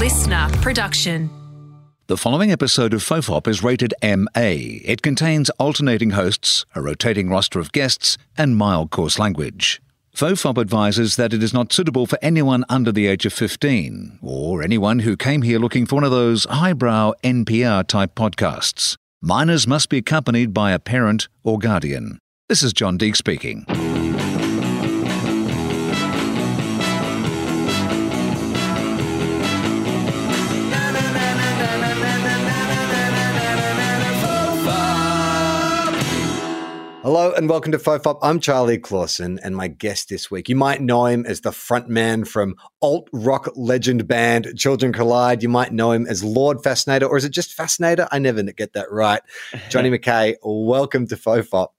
listener production. The following episode of Fofop is rated MA. It contains alternating hosts, a rotating roster of guests, and mild coarse language. Fofop advises that it is not suitable for anyone under the age of 15, or anyone who came here looking for one of those highbrow NPR type podcasts. Minors must be accompanied by a parent or guardian. This is John Deek speaking. Hello and welcome to Fofop. I'm Charlie Clausen, and my guest this week. You might know him as the frontman from alt rock legend band Children Collide. You might know him as Lord Fascinator, or is it just Fascinator? I never get that right. Johnny Mackay, welcome to Fofop.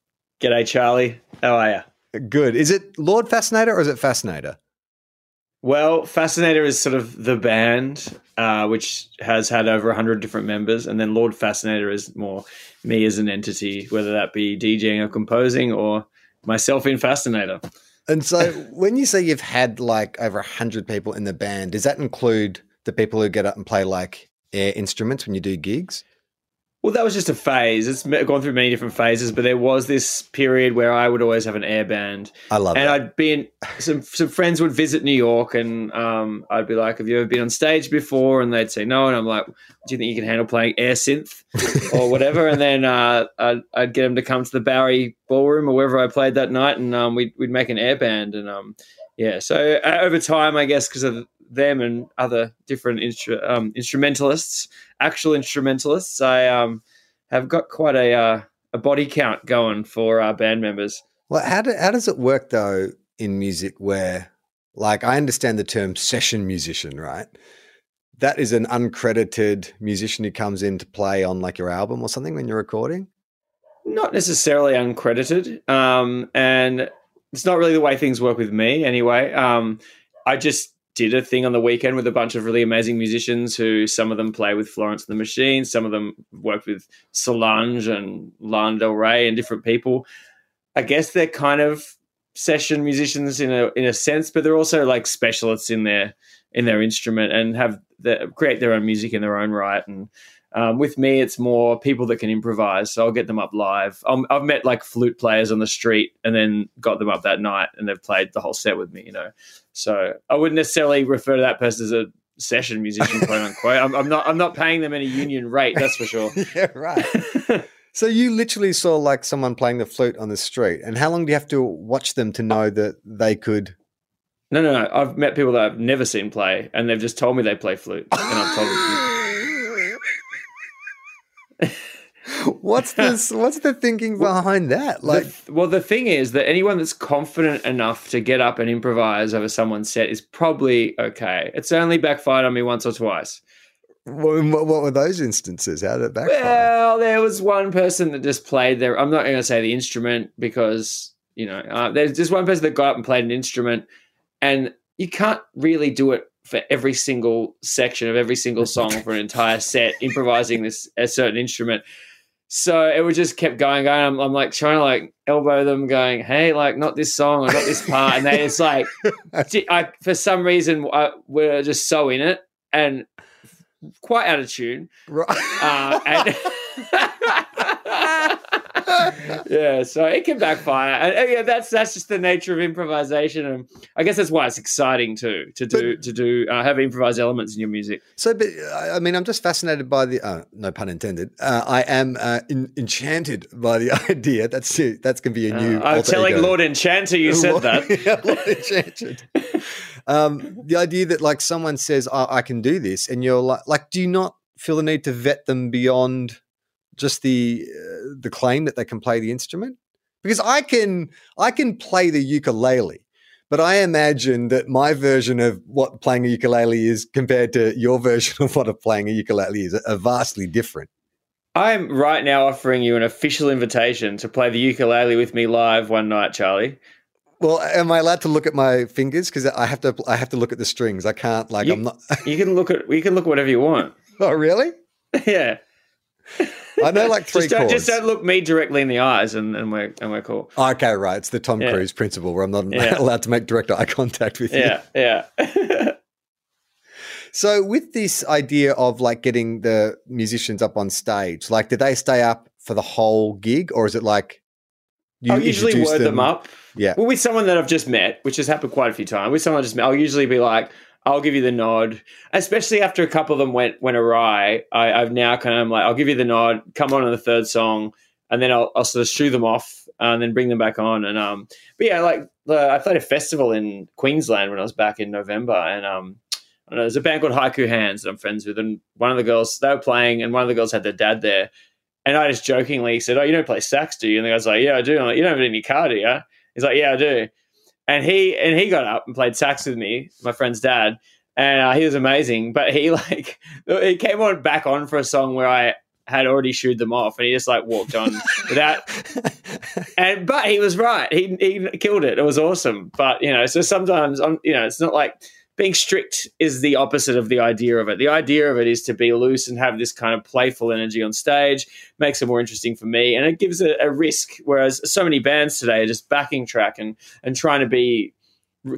G'day, Charlie. How are you? Good. Is it Lord Fascinator or is it Fascinator? Well, Fascinator is sort of the band, uh, which has had over 100 different members. And then Lord Fascinator is more me as an entity, whether that be DJing or composing or myself in Fascinator. And so when you say you've had like over 100 people in the band, does that include the people who get up and play like air instruments when you do gigs? Well, that was just a phase. It's gone through many different phases, but there was this period where I would always have an air band. I love it. and that. I'd be in some some friends would visit New York, and um, I'd be like, "Have you ever been on stage before?" And they'd say no, and I'm like, "Do you think you can handle playing air synth or whatever?" and then uh, I'd, I'd, get them to come to the Bowery Ballroom or wherever I played that night, and um, we'd we'd make an air band, and um, yeah. So uh, over time, I guess because of them and other different instru- um, instrumentalists, actual instrumentalists, I um have got quite a uh, a body count going for our band members. Well, how do, how does it work though in music where, like, I understand the term session musician, right? That is an uncredited musician who comes in to play on like your album or something when you're recording. Not necessarily uncredited, um, and it's not really the way things work with me anyway. Um, I just did a thing on the weekend with a bunch of really amazing musicians who some of them play with Florence and the Machine, some of them worked with Solange and Lana Del Rey and different people. I guess they're kind of session musicians in a in a sense, but they're also like specialists in their in their instrument and have the, create their own music in their own right. And um, with me, it's more people that can improvise. So I'll get them up live. i have met like flute players on the street and then got them up that night and they've played the whole set with me, you know. So I wouldn't necessarily refer to that person as a session musician, quote unquote. I'm, I'm not. I'm not paying them any union rate. That's for sure. yeah, right. so you literally saw like someone playing the flute on the street, and how long do you have to watch them to know that they could? No, no, no. I've met people that I've never seen play, and they've just told me they play flute, and I've told them. What's this? What's the thinking behind that? Like, the, well, the thing is that anyone that's confident enough to get up and improvise over someone's set is probably okay. It's only backfired on me once or twice. What, what were those instances? How did it backfire? Well, there was one person that just played there. I'm not going to say the instrument because you know uh, there's just one person that got up and played an instrument, and you can't really do it for every single section of every single song for an entire set, improvising this a certain instrument. So it would just kept going, going. I'm, I'm, like trying to like elbow them, going, "Hey, like not this song or not this part," and they it's like, I for some reason I, we're just so in it and quite out of tune, right? Uh, and yeah, so it can backfire. And, yeah, that's that's just the nature of improvisation, and I guess that's why it's exciting too to do but, to do uh, have improvised elements in your music. So, but I mean, I'm just fascinated by the uh, no pun intended. Uh, I am uh, in, enchanted by the idea. That's that's going to be a new. Uh, I'm telling ego. Lord Enchanter you said Lord, that. yeah, Lord Enchanted. um, the idea that like someone says, oh, "I can do this," and you're like, like, do you not feel the need to vet them beyond? Just the uh, the claim that they can play the instrument because I can I can play the ukulele, but I imagine that my version of what playing a ukulele is compared to your version of what of playing a ukulele is are vastly different. I'm right now offering you an official invitation to play the ukulele with me live one night, Charlie. Well, am I allowed to look at my fingers? Because I have to. I have to look at the strings. I can't. Like you, I'm not. you can look at. You can look whatever you want. Oh, really? yeah. I know like three just don't, chords. Just don't look me directly in the eyes, and, and we're and we're cool. Okay, right. It's the Tom Yeah. Cruise principle where I'm not Yeah. allowed to make direct eye contact with you. Yeah, yeah. So with this idea of like getting the musicians up on stage, like did they stay up for the whole gig, or is it like you I'll usually word them, them, up? Yeah. Well, with someone that I've just met, which has happened quite a few times. With someone I just met, I'll usually be like, I'll give you the nod. Especially after a couple of them went went awry, I, have now kind of like, I'll give you the nod. Come on in the third song, and then I'll, I'll sort of shoo them off and then bring them back on. And um, but yeah, like I played a festival in Queensland when I was back in November, and um, I know, there's a band called Haiku Hands that I'm friends with, and one of the girls they were playing, and one of the girls had their dad there, and I just jokingly said, "Oh, you don't play sax, do you?" And the guy's like, "Yeah, I do." I'm like, "You don't have any car, do you?" He's like, "Yeah, I do." And he and he got up and played sax with me, my friend's dad, and uh, he was amazing. But he like he came on back on for a song where I had already shooed them off, and he just like walked on without. And but he was right. He he killed it. It was awesome. But you know, so sometimes I'm you know, it's not like being strict is the opposite of the idea of it. The idea of it is to be loose and have this kind of playful energy on stage, makes it more interesting for me, and it gives a, a risk. Whereas so many bands today are just backing track and and trying to be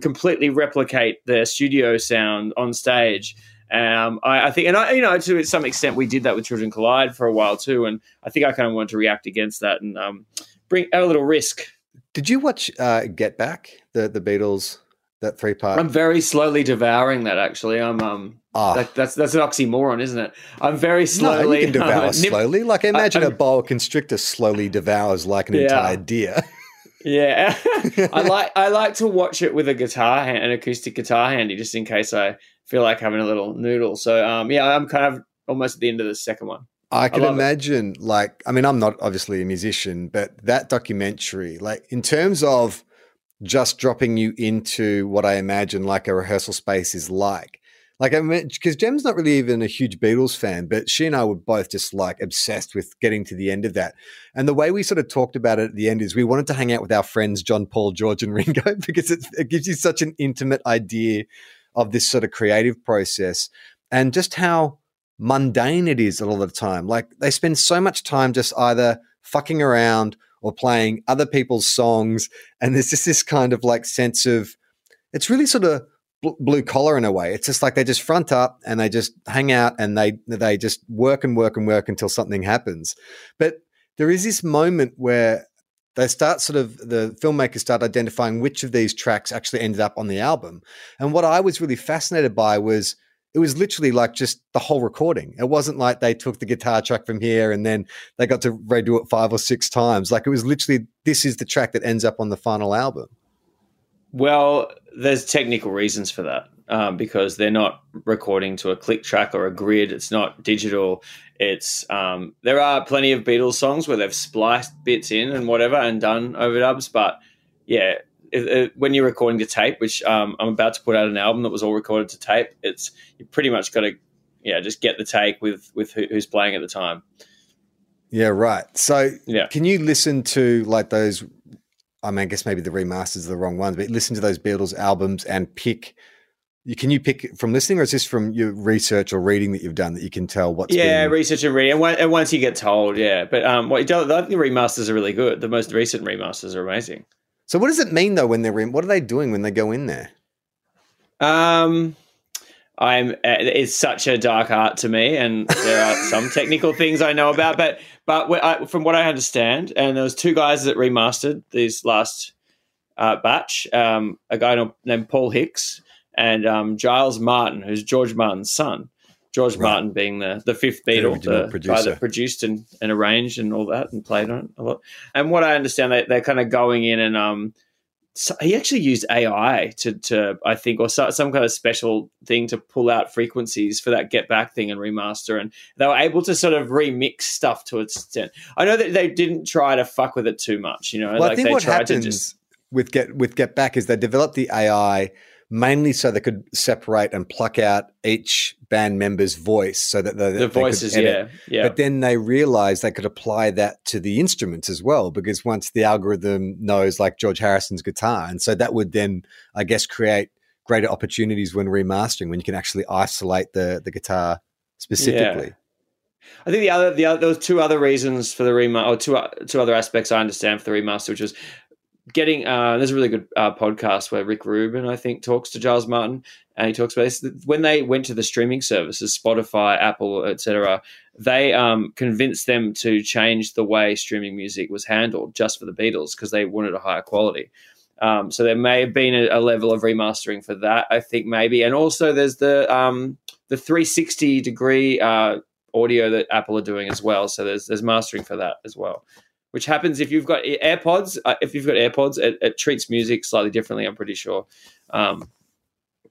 completely replicate their studio sound on stage. Um, I, I, think, and I, you know, to some extent, we did that with Children Collide for a while too, and I think I kind of wanted to react against that and um, bring a little risk. Did you watch uh, Get Back, the the Beatles, that three part? I'm very slowly devouring that. Actually, I'm um. Oh. That, that's that's an oxymoron, isn't it? I'm very slowly. No, you can devour um, slowly. Like imagine I, a boa constrictor slowly devours like an yeah. entire deer. Yeah, I like I like to watch it with a guitar, hand, an acoustic guitar handy, just in case I feel like having a little noodle. So um, yeah, I'm kind of almost at the end of the second one. I can I imagine, it. like, I mean, I'm not obviously a musician, but that documentary, like, in terms of just dropping you into what I imagine like a rehearsal space is like. Like I mean, because Jem's not really even a huge Beatles fan, but she and I were both just like obsessed with getting to the end of that. And the way we sort of talked about it at the end is we wanted to hang out with our friends John, Paul, George, and Ringo because it, it gives you such an intimate idea of this sort of creative process and just how mundane it is a lot of the time. Like they spend so much time just either fucking around or playing other people's songs, and there's just this kind of like sense of it's really sort of blue collar in a way. It's just like they just front up and they just hang out and they they just work and work and work until something happens. But there is this moment where they start sort of the filmmakers start identifying which of these tracks actually ended up on the album. And what I was really fascinated by was it was literally like just the whole recording. It wasn't like they took the guitar track from here and then they got to redo it five or six times. Like it was literally this is the track that ends up on the final album. Well, there's technical reasons for that um, because they're not recording to a click track or a grid. It's not digital. It's um, there are plenty of Beatles songs where they've spliced bits in and whatever and done overdubs, but yeah, it, it, when you're recording to tape, which um, I'm about to put out an album that was all recorded to tape, it's you pretty much got to yeah just get the take with with who, who's playing at the time. Yeah, right. So yeah. can you listen to like those I mean, I guess maybe the remasters are the wrong ones, but listen to those Beatles albums and pick. Can you pick from listening, or is this from your research or reading that you've done that you can tell what's? Yeah, research and reading, and once you get told, yeah. But um, what the remasters are really good. The most recent remasters are amazing. So, what does it mean though when they're in? What are they doing when they go in there? Um, I'm uh, it's such a dark art to me, and there are some technical things I know about, but but I, from what I understand, and there was two guys that remastered these last uh, batch, um, a guy named Paul Hicks and um, Giles Martin, who's George Martin's son. George right. Martin being the, the fifth Beatle, the, the guy that produced and, and arranged and all that and played on it a lot. And what I understand, they, they're kind of going in and um, so he actually used AI to, to I think, or so, some kind of special thing to pull out frequencies for that get back thing and remaster, and they were able to sort of remix stuff to its extent. I know that they didn't try to fuck with it too much, you know. Well, like I think what happens just... with get with get back is they developed the AI mainly so they could separate and pluck out each band member's voice so that the, the voices, yeah, yeah. But then they realized they could apply that to the instruments as well because once the algorithm knows like George Harrison's guitar, and so that would then, I guess, create greater opportunities when remastering when you can actually isolate the the guitar specifically. Yeah. I think the other the other there was two other reasons for the remaster, or two two other aspects I understand for the remaster, which was getting uh, there's a really good uh, podcast where Rick Rubin I think talks to Giles Martin and he talks about this when they went to the streaming services Spotify Apple etc they um, convinced them to change the way streaming music was handled just for the Beatles because they wanted a higher quality um, so there may have been a, a, level of remastering for that I think maybe and also there's the um, the 360 degree uh, audio that Apple are doing as well so there's there's mastering for that as well which happens if you've got AirPods. Uh, if you've got AirPods, it, it, treats music slightly differently. I'm pretty sure.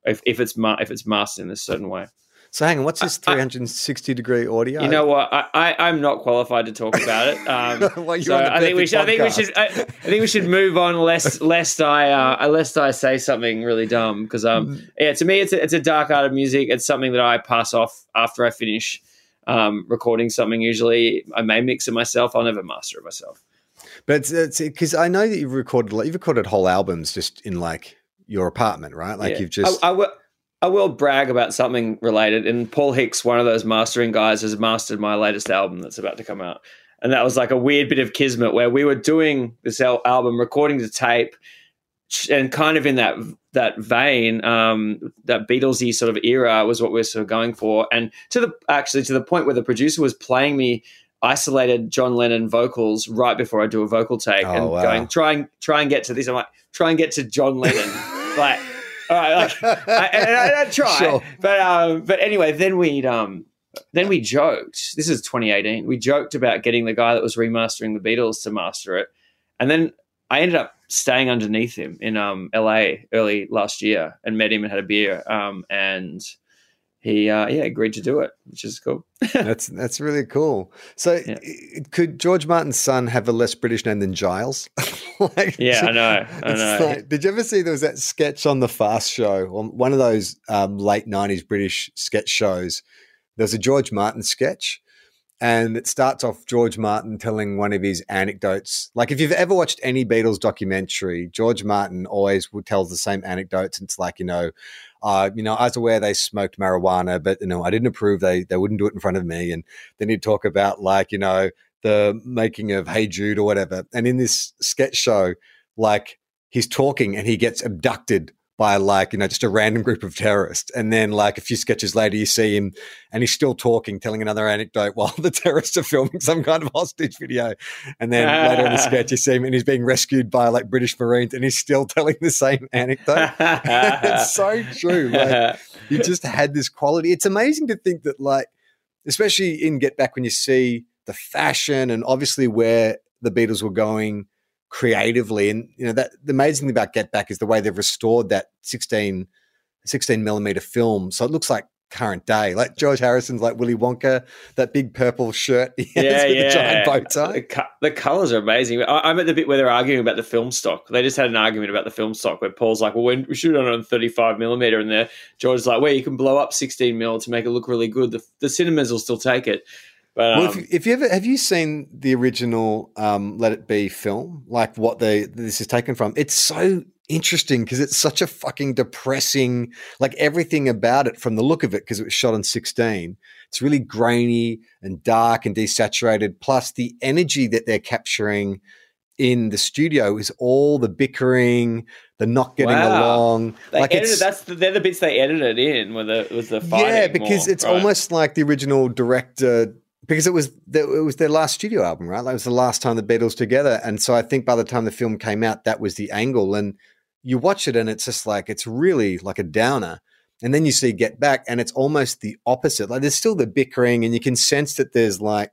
If, if it's ma- if it's mastered in a certain way. So hang on, what's this 360 degree audio? You know what? I, I am not qualified to talk about it. Um, well, so I think we should. I think we should. I, I, think we should move on. Lest lest I uh, lest I say something really dumb because um mm. yeah to me it's a, it's a dark art of music. It's something that I pass off after I finish um, recording something. Usually, I may mix it myself. I'll never master it myself. But it's because I know that you've recorded you've recorded whole albums just in like your apartment, right? Like yeah. you've just. I, I, will, I will brag about something related. And Paul Hicks, one of those mastering guys, has mastered my latest album that's about to come out. And that was like a weird bit of kismet where we were doing this album, recording the tape, and kind of in that that vein, um, that Beatlesy sort of era was what we are sort of going for, and to the actually to the point where the producer was playing me isolated John Lennon vocals right before I do a vocal take, oh, and wow. going try and try and get to this. I'm like try and get to John Lennon, like all right, like I, and I, I try, sure. but um, but anyway, then we'd um. Then we joked. This is 2018. We joked about getting the guy that was remastering the Beatles to master it, and then I ended up staying underneath him in um, LA early last year and met him and had a beer. Um, and he uh, yeah agreed to do it, which is cool. that's that's really cool. So yeah. could George Martin's son have a less British name than Giles? like, yeah, I know. I know. Like, did you ever see there was that sketch on the Fast Show, one of those um, late '90s British sketch shows? There's a George Martin sketch and it starts off George Martin telling one of his anecdotes. Like if you've ever watched any Beatles documentary, George Martin always will tell the same anecdotes. It's like you know, uh, you know, I was aware they smoked marijuana, but you know, I didn't approve. They they wouldn't do it in front of me. And then he'd talk about like you know the making of Hey Jude or whatever. And in this sketch show, like he's talking and he gets abducted by like you know just a random group of terrorists. And then like a few sketches later you see him and he's still talking telling another anecdote while the terrorists are filming some kind of hostage video. And then later in the sketch you see him and he's being rescued by like british marines and he's still telling the same anecdote. It's so true like he just had this quality. It's amazing to think that like especially in get back when you see the fashion and obviously where the beatles were going creatively. And you know that the amazing thing about Get Back is the way they've restored that 16, 16 millimeter film, so it looks like current day. Like George Harrison's like Willy Wonka, that big purple shirt yeah, with yeah. the giant bow tie. The, the colors are amazing. I, am at the bit where they're arguing about the film stock. They just had an argument about the film stock where Paul's like, well, we shoot it on 35 millimeter, and there George's like, well, you can blow up 16 mil to make it look really good. The, the cinemas will still take it. But, well, if, um, if, you ever have you seen the original um, Let It Be film, like what they this is taken from? It's so interesting because it's such a fucking depressing, like everything about it from the look of it, because it was shot on 16. It's really grainy and dark and desaturated. Plus, the energy that they're capturing in the studio is all the bickering, the not getting wow. along. They like edited, that's the, they're the bits they edited in with the with the fighting. Yeah, because more, it's right? almost like the original director because it was the, it was their last studio album, right? That was the last time the Beatles together, and so I think by the time the film came out, that was the angle. And you watch it, and it's just like it's really like a downer. And then you see Get Back, and it's almost the opposite. Like there's still the bickering, and you can sense that there's like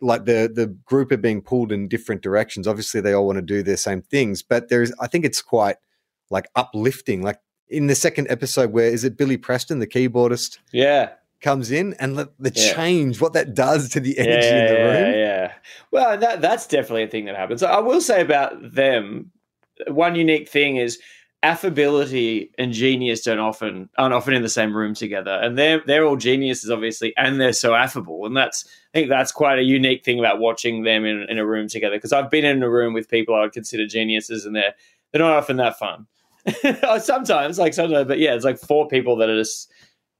like the the group are being pulled in different directions. Obviously, they all want to do their same things, but there's I think it's quite like uplifting. Like in the second episode, where is it Billy Preston, the keyboardist? Yeah, comes in and the, the yeah. change, what that does to the energy yeah, in the room. Yeah, yeah. Well, that that's definitely a thing that happens. I will say about them, one unique thing is affability and genius don't often aren't often in the same room together. And they're they're all geniuses, obviously, and they're so affable. And that's I think that's quite a unique thing about watching them in, in a room together. Because I've been in a room with people I would consider geniuses, and they're they're not often that fun. sometimes, like sometimes, but yeah, it's like four people that are just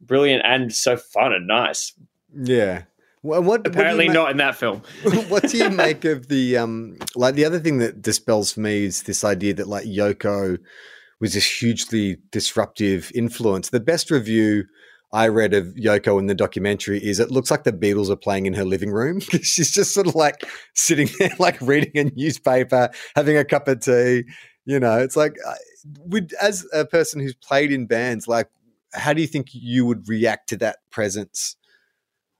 brilliant and so fun and nice. Yeah. Well, what, Apparently what not in that film. what do you make of the um like the other thing that dispels for me is this idea that like Yoko was this hugely disruptive influence. The best review I read of Yoko in the documentary is it looks like the Beatles are playing in her living room. She's just sort of like sitting there, like reading a newspaper, having a cup of tea. You know, it's like, would as a person who's played in bands, like, how do you think you would react to that presence?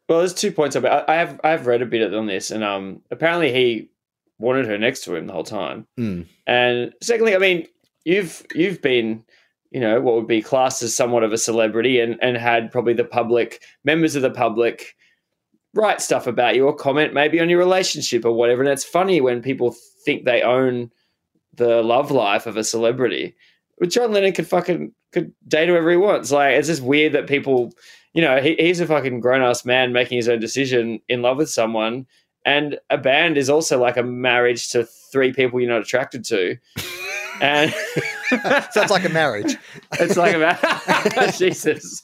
Well, there's two points about. I I have I have read a bit on this, and um, apparently he wanted her next to him the whole time. Mm. And secondly, I mean, you've you've been, you know, what would be classed as somewhat of a celebrity, and and had probably the public members of the public write stuff about you or comment maybe on your relationship or whatever. And it's funny when people think they own the love life of a celebrity. But John Lennon could fucking could date whoever he wants. Like it's just weird that people, you know, he, he's a fucking grown ass man making his own decision in love with someone. And a band is also like a marriage to three people you're not attracted to. And Sounds like a marriage. it's like about Jesus.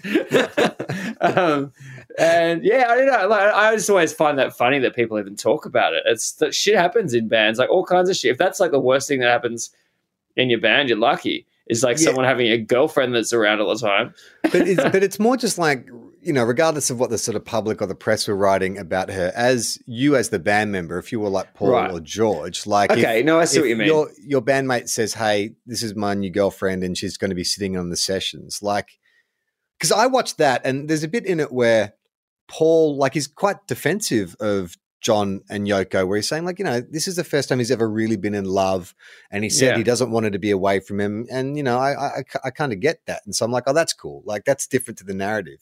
um, and yeah, I don't know. Like, I just always find that funny that people even talk about it. It's that shit happens in bands, like all kinds of shit. If that's like the worst thing that happens in your band, you're lucky. It's like Yeah. someone having a girlfriend that's around all the time. but it's, but it's more just like you know, regardless of what the sort of public or the press were writing about her, as you as the band member, if you were like Paul Right. or George, like if- Okay, no, I see what you mean. Your your bandmate says, "Hey, this is my new girlfriend, and she's going to be sitting on the sessions." Like, because I watched that, and there's a bit in it where Paul, like, is quite defensive of John and Yoko, where he's saying, like, you know, this is the first time he's ever really been in love, and he said Yeah. he doesn't want her to be away from him, and you know, I I, I kind of get that, and so I'm like, oh, that's cool, like that's different to the narrative.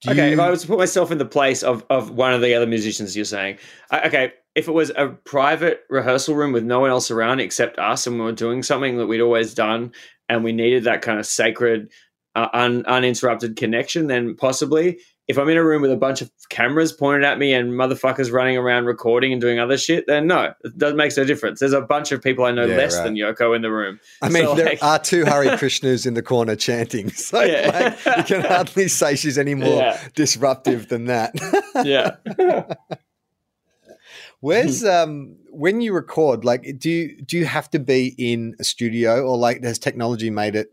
Do okay, you- if I was to put myself in the place of, of one of the other musicians you're saying, I, okay, if it was a private rehearsal room with no one else around except us and we were doing something that we'd always done and we needed that kind of sacred, uh, un, uninterrupted connection, then possibly. If I'm in a room with a bunch of cameras pointed at me and motherfuckers running around recording and doing other shit, then no, it doesn't makes no difference. There's a bunch of people I know Yeah, less right. than Yoko in the room. I mean, So, there like- are two Hare Krishnas in the corner chanting, so Yeah. like, you can hardly say she's any more Yeah. disruptive than that. Yeah. Where's um when you record, like do you do you have to be in a studio or like has technology made it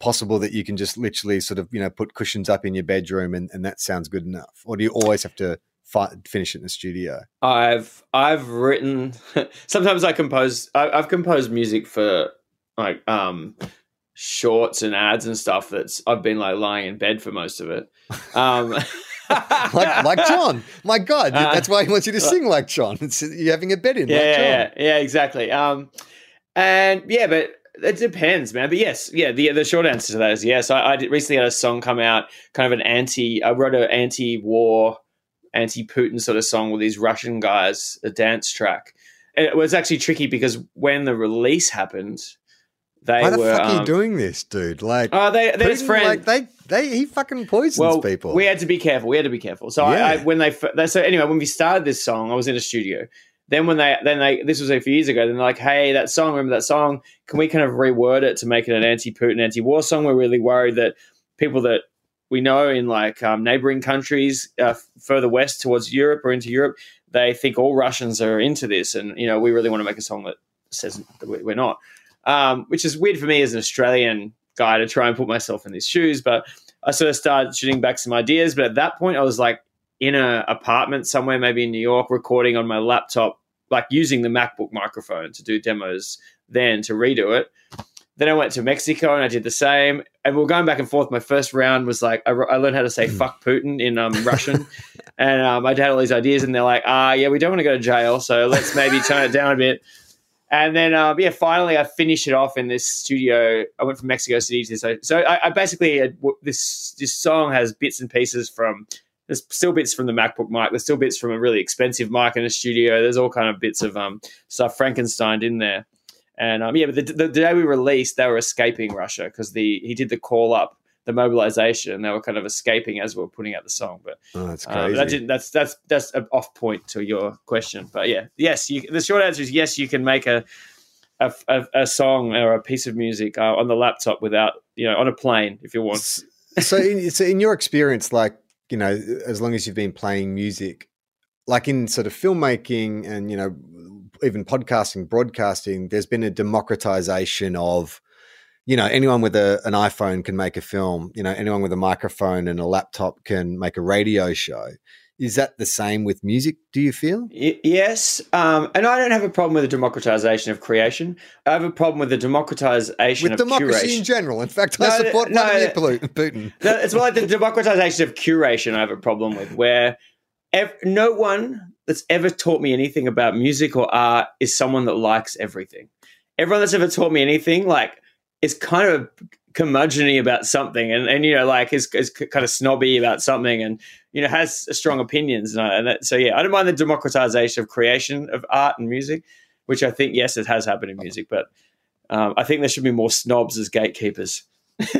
possible that you can just literally sort of, you know, put cushions up in your bedroom and, and that sounds good enough? Or do you always have to fi- finish it in the studio? I've I've written. sometimes I compose. I, I've composed music for like um shorts and ads and stuff. That's I've been like lying in bed for most of it. Um, Like like John. My God, Uh, that's why he wants you to sing like John. It's, you're having a bed in yeah, like yeah, yeah, exactly. Um, and yeah, but it depends, man. But yes, yeah. The the short answer to that is yes. I, I recently had a song come out, kind of an anti. I wrote an anti-war, anti-Putin sort of song with these Russian guys, a dance track. And it was actually tricky because when the release happened, they Why the were. fuck are um, you doing this, dude? Like, Oh, they they're his friend. like they they he fucking poisons well, people. we had to be careful. We had to be careful. So I, I when they they- so anyway when we started this song, I was in a studio. Then when they then they this was a few years ago. Then they're like, hey, that song, remember that song? Can we kind of reword it to make it an anti-Putin, anti-war song? We're really worried that people that we know in like um, neighboring countries uh, further west towards Europe or into Europe, they think all Russians are into this, and you know we really want to make a song that says that we- we're not. Um, which is weird for me as an Australian guy to try and put myself in these shoes, but I sort of started shooting back some ideas. But at that point, I was like in a apartment somewhere, maybe in New York, recording on my laptop, like using the MacBook microphone to do demos. Then to redo it. Then I went to Mexico and I did the same. And we are going back and forth. My first round was like I, I learned how to say "fuck Putin" in um, Russian, and um, I had all these ideas. And they're like, "Ah, yeah, we don't want to go to jail, so let's maybe turn it down a bit." And then, um, yeah, finally, I finished it off in this studio. I went from Mexico City to so. So I, I basically had, this this song has bits and pieces from. There's still bits from the MacBook mic. There's still bits from a really expensive mic in a studio. There's all kind of bits of um, stuff Frankenstein in there. And um, yeah, but the, the, the day we released, they were escaping Russia because the he did the call up, the mobilization, and they were kind of escaping as we were putting out the song. But oh, that's um, crazy. that didn't, that's that's that's an off point to your question, but yeah, yes. You, the short answer is yes. You can make a a, a, a song or a piece of music uh, on the laptop without you know on a plane if you want. So, in, so in your experience, like you know, as long as you've been playing music, like in sort of filmmaking and you know even podcasting, broadcasting, there's been a democratization of you know anyone with a, an iphone can make a film you know anyone with a microphone and a laptop can make a radio show is that the same with music do you feel? Y- yes um, and i don't have a problem with the democratization of creation. I have a problem with the democratization with of democracy curation. in general. In fact i support no, Vladimir no. putin. No, it's more like the democratization of curation i have a problem with where ev- no one that's ever taught me anything about music or art is someone that likes everything. Everyone that's ever taught me anything like is kind of curmudgeony about something and, and you know like is, is kind of snobby about something and you know has strong opinions. And, I, and that, so yeah i don't mind the democratization of creation of art and music which i think yes it has happened in music but um, i think there should be more snobs as gatekeepers.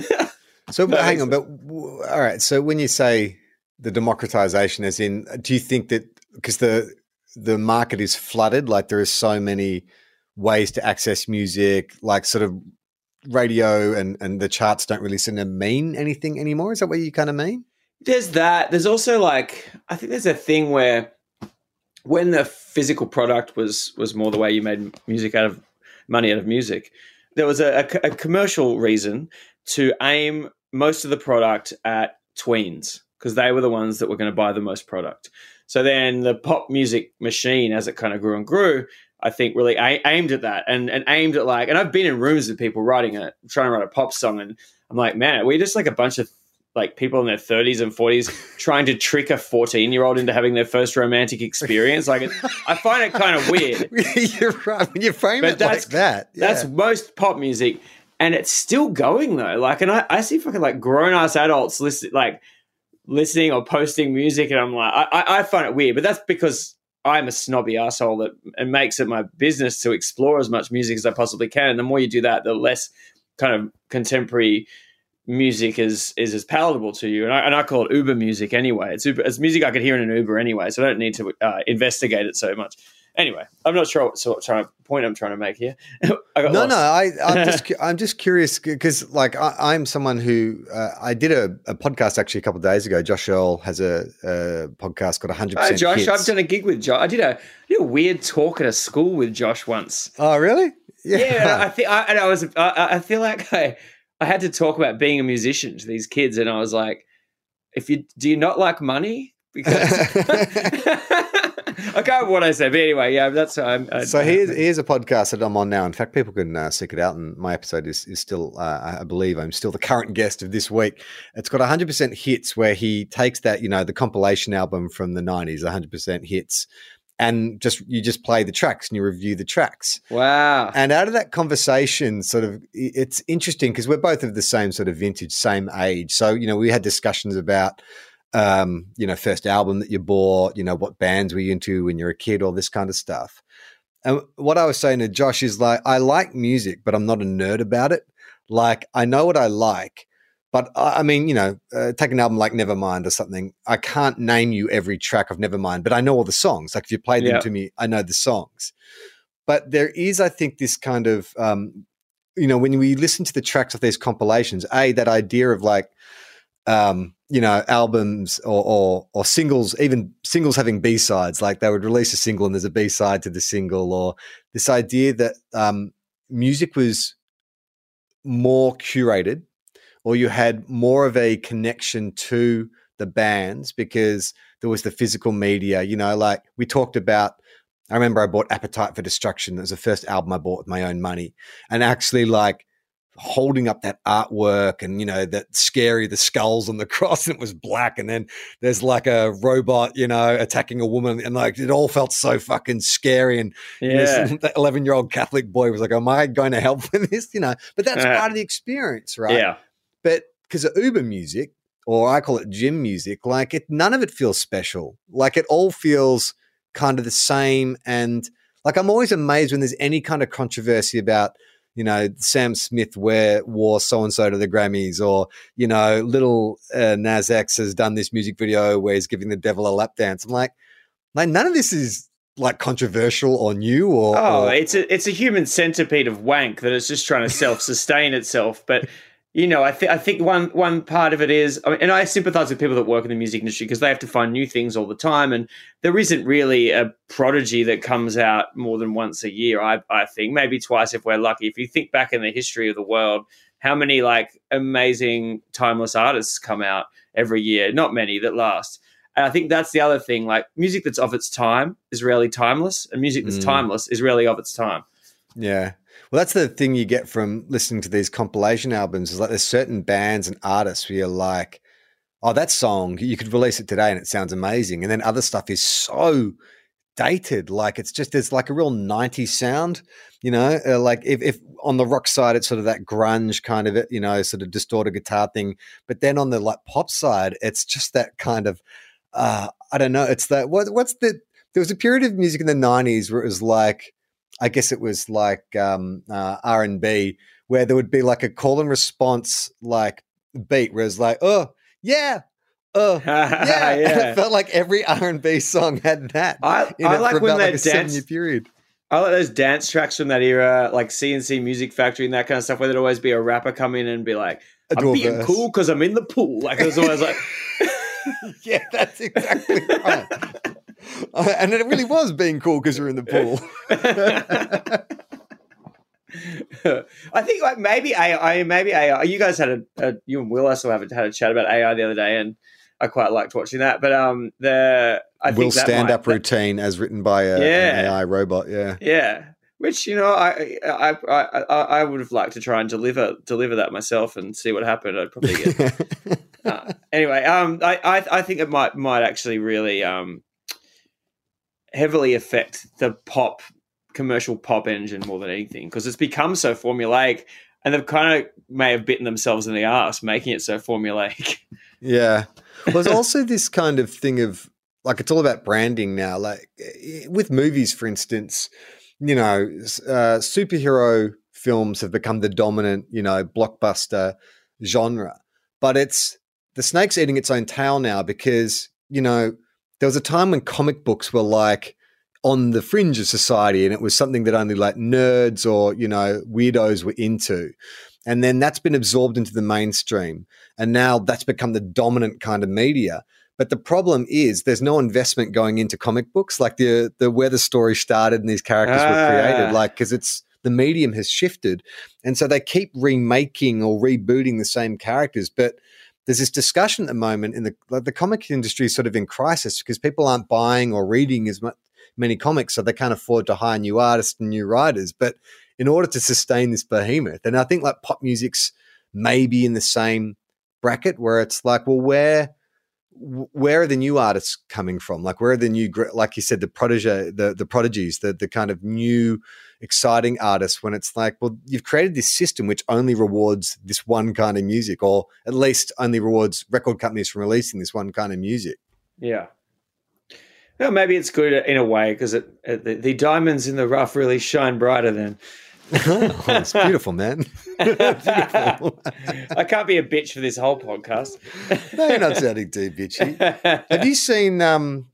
So but hang on but w- all right so when you say the democratization as in do you think that because the the market is flooded like there is so many ways to access music like sort of radio and and the charts don't really seem to mean anything anymore? Is that what you kind of mean There's that. There's also like I think there's a thing where when the physical product was was more the way you made music out of money out of music, there was a, a, a commercial reason to aim most of the product at tweens because they were the ones that were going to buy the most product. So then the pop music machine, as it kind of grew and grew, I think really aimed at that and, and aimed at like, and I've been in rooms with people writing a trying to write a pop song, and I'm like, man, we're just like a bunch of like people in their 30s and 40s trying to trick a 14 year old into having their first romantic experience. Like, I find it kind of weird. You're right. When you frame But it that's- like that, That's most pop music, and it's still going though. Like, and I, I see fucking like grown ass adults listen, like listening or posting music, and I'm like, I, I, I find it weird. But that's because I'm a snobby asshole that and makes it my business to explore as much music as I possibly can. And the more you do that, the less kind of contemporary music is is as palatable to you. And I, and I call it Uber music anyway. It's Uber, it's music I could hear in an Uber anyway, so I don't need to uh, investigate it so much. Anyway, I'm not sure what sort of point I'm trying to make here. Got No, lost. no, I, I'm just, I'm just curious because, like, I, I'm someone who uh, I did a, a podcast actually a couple of days ago. Josh Earl has a, a podcast called 100. Hi, percent Josh. Hits. I've done a gig with Josh. I did a, I did a weird talk at a school with Josh once. Oh, really? Yeah, I think, I, and I was, I, I feel like I, I had to talk about being a musician to these kids, and I was like, if you do you not like money? Because I can't remember what I said, but anyway, yeah, that's I'm, I, so here's here's a podcast that I'm on now. In fact, people can uh, seek it out, and my episode is is still, uh, I believe, I'm still the current guest of this week. It's got 100 percent hits, where he takes that, you know, the compilation album from the 90s, 100 percent hits, and just you just play the tracks and you review the tracks. wow. And out of that conversation, sort of, it's interesting because we're both of the same sort of vintage, same age. So, you know, we had discussions about, um, you know, first album that you bought, you know, what bands were you into when you were a kid, all this kind of stuff. And what I was saying to Josh is like, I like music, but I'm not a nerd about it. Like, I know what I like, but I I mean, you know, uh, take an album like Nevermind or something. I can't name you every track of Nevermind, but I know all the songs. Like, if you play them Yeah. to me, I know the songs. But there is, I think, this kind of, um, you know, when we listen to the tracks of these compilations, a that idea of like, um, you know, albums or, or or singles, even singles having B sides. Like they would release a single and there's a B side to the single, or this idea that um, music was more curated, or you had more of a connection to the bands because there was the physical media. You know, like we talked about. I remember I bought Appetite for Destruction. It was the first album I bought with my own money, and actually like holding up that artwork and you know that scary the skulls on the cross and it was black and then there's like a robot you know attacking a woman and like it all felt so fucking scary and Yeah. this 11 year old catholic boy was like am i going to help with this you know but that's Yeah. part of the experience right Yeah. But because of uber music or i call it gym music like it none of it feels special like it all feels kind of the same and like i'm always amazed when there's any kind of controversy about you know sam smith where wore so and so to the grammys or you know little uh, nas x has done this music video where he's giving the devil a lap dance i'm like like none of this is like controversial or new or, Oh, or it's a it's a human centipede of wank that is just trying to self sustain itself. But you know, I think I think one one part of it is, I mean, and I sympathise with people that work in the music industry because they have to find new things all the time, and there isn't really a prodigy that comes out more than once a year. I I think maybe twice if we're lucky. If you think back in the history of the world, how many like amazing timeless artists come out every year? Not many that last. And I think that's the other thing. Like music that's of its time is rarely timeless, and music that's Mm. timeless is rarely of its time. Yeah. Well, that's the thing you get from listening to these compilation albums is like there's certain bands and artists where you're like, oh, that song, you could release it today and it sounds amazing. And then other stuff is so dated. Like it's just, there's like a real 90s sound, you know, uh, like if, if on the rock side, it's sort of that grunge kind of you know, sort of distorted guitar thing. But then on the like pop side, it's just that kind of, uh, I don't know. It's that, what, what's the, there was a period of music in the 90s where it was like, I guess it was like um, uh, R and B, where there would be like a call and response like beat, where it's like, oh yeah, oh yeah, Yeah. it felt like every R and B song had that. I, in I it like for when they like dance. period. I like those dance tracks from that era, like C+C Music Factory and that kind of stuff, where there'd always be a rapper come in and be like, "I'm being verse. cool because I'm in the pool." Like it was always like, yeah, that's exactly right. And it really was being cool because you're in the pool. I think like maybe AI, maybe AI. You guys had a, a you and Will also have had a chat about AI the other day, and I quite liked watching that. But um, the I Will think that stand might- up routine as written by a, Yeah. an AI robot. Yeah. Yeah, which you know, I I, I I I would have liked to try and deliver deliver that myself and see what happened. I'd probably get uh, anyway. Um, I, I I think it might might actually really um heavily affect the pop commercial pop engine more than anything because it's become so formulaic. And they've kind of may have bitten themselves in the ass making it so formulaic. Yeah. Well, there's also this kind of thing of like it's all about branding now. Like with movies, for instance, you know, uh, superhero films have become the dominant, you know, blockbuster genre. But it's the snake's eating its own tail now because, you know, there was a time when comic books were like on the fringe of society and it was something that only like nerds or, you know, weirdos were into. And then that's been absorbed into the mainstream and now that's become the dominant kind of media. But the problem is there's no investment going into comic books, like the the where the story started and these characters were Ah. created, like because it's the medium has shifted, and so they keep remaking or rebooting the same characters. But there's this discussion at the moment in the like the comic industry is sort of in crisis because people aren't buying or reading as much many comics, so they can't afford to hire new artists and new writers. But in order to sustain this behemoth, and I think like pop music's maybe in the same bracket where it's like, well, where where are the new artists coming from? Like, where are the new, like you said, the protege, the the prodigies, the the kind of new, exciting artists? When it's like, well, you've created this system which only rewards this one kind of music, or at least only rewards record companies from releasing this one kind of music. Yeah. Well, maybe it's good in a way because the, the diamonds in the rough really shine brighter then. Oh, it's beautiful, man. beautiful. I can't be a bitch for this whole podcast. no, you're not sounding too bitchy. Have you seen um,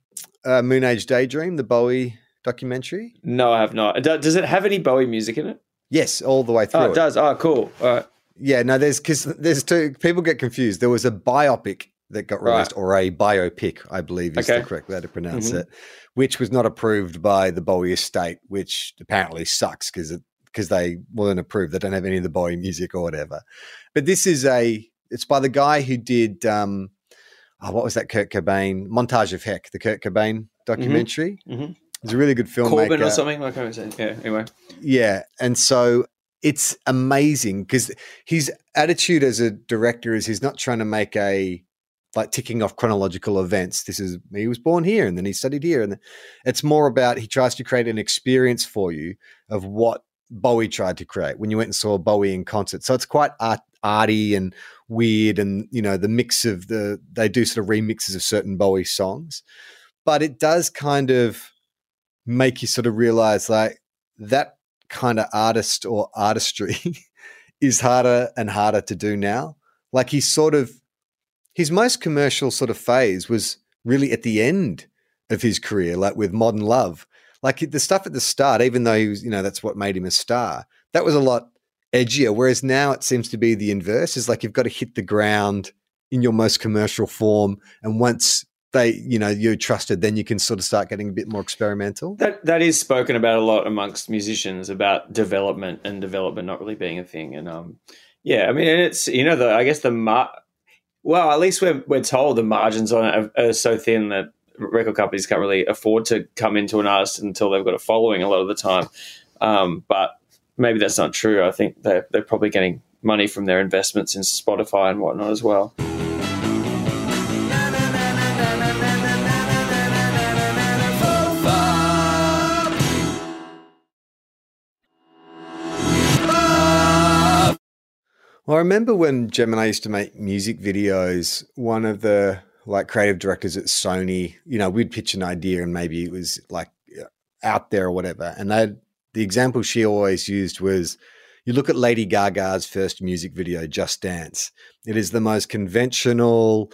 uh, Moon Age Daydream, the Bowie documentary? No, I have not. Does it have any Bowie music in it? Yes, all the way through. Oh, it. it does. Oh, cool. All right. Yeah, no, there's because there's two people get confused. There was a biopic that got Right. released, or a biopic, I believe is Okay. the correct way to pronounce Mhm. it, which was not approved by the Bowie estate, which apparently sucks because it because they weren't approved. They don't have any of the Bowie music or whatever. But this is a it's by the guy who did um oh, what was that Kurt Cobain montage of Heck, the Kurt Cobain documentary. Mhm. It's a really good filmmaker. Corbin or something? like I can't say. Yeah. Anyway. Yeah. And so it's amazing because his attitude as a director is he's not trying to make a like ticking off chronological events. This is he was born here and then he studied here. And it's more about he tries to create an experience for you of what Bowie tried to create when you went and saw Bowie in concert. So it's quite art, arty and weird and you know the mix of the they do sort of remixes of certain Bowie songs. But it does kind of make you sort of realize like that kind of artist or artistry is harder and harder to do now. Like he's sort of his most commercial sort of phase was really at the end of his career, like with Modern Love. Like the stuff at the start, even though he was, you know, that's what made him a star. That was a lot edgier. Whereas now it seems to be the inverse. Is like you've got to hit the ground in your most commercial form, and once they, you know, you're trusted, then you can sort of start getting a bit more experimental. That that is spoken about a lot amongst musicians about development and development not really being a thing. And um, yeah, I mean, it's you know the I guess the mar- well, at least we're we're told the margins on it are, are so thin that record companies can't really afford to come into an artist until they've got a following a lot of the time. Um, but maybe that's not true. I think they're they're probably getting money from their investments in Spotify and whatnot as well. Well, I remember when Gemini used to make music videos, one of the like creative directors at Sony, you know, we'd pitch an idea and maybe it was like uh, out there or whatever. And they the example she always used was you look at Lady Gaga's first music video, Just Dance. It is the most conventional